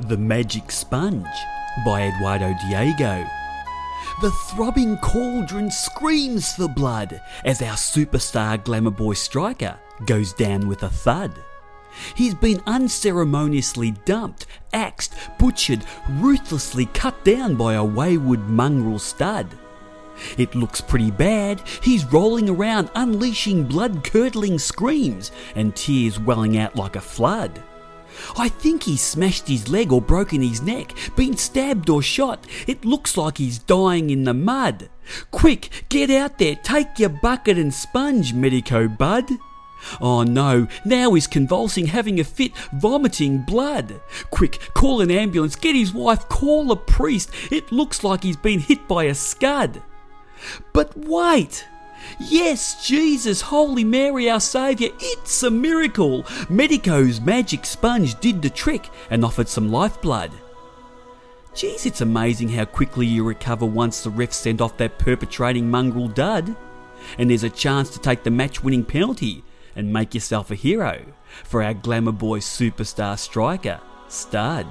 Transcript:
The Magic Sponge by Eduardo Diego. The throbbing cauldron screams for blood as our superstar glamour boy striker goes down with a thud. He's been unceremoniously dumped, axed, butchered, ruthlessly cut down by a wayward mongrel stud. It looks pretty bad. He's rolling around, unleashing blood curdling screams and tears welling out like a flood. I think he's smashed his leg or broken his neck, been stabbed or shot. It looks like he's dying in the mud. Quick, get out there, take your bucket and sponge, Medico Bud. Oh no, now he's convulsing, having a fit, vomiting blood. Quick, call an ambulance, get his wife, call a priest. It looks like he's been hit by a scud. But wait! Yes, Jesus, Holy Mary, our Saviour, it's a miracle! Medico's magic sponge did the trick and offered some lifeblood. Geez, it's amazing how quickly you recover once the ref sent off that perpetrating mongrel dud. And there's a chance to take the match winning penalty and make yourself a hero for our glamour boy superstar striker, Stud.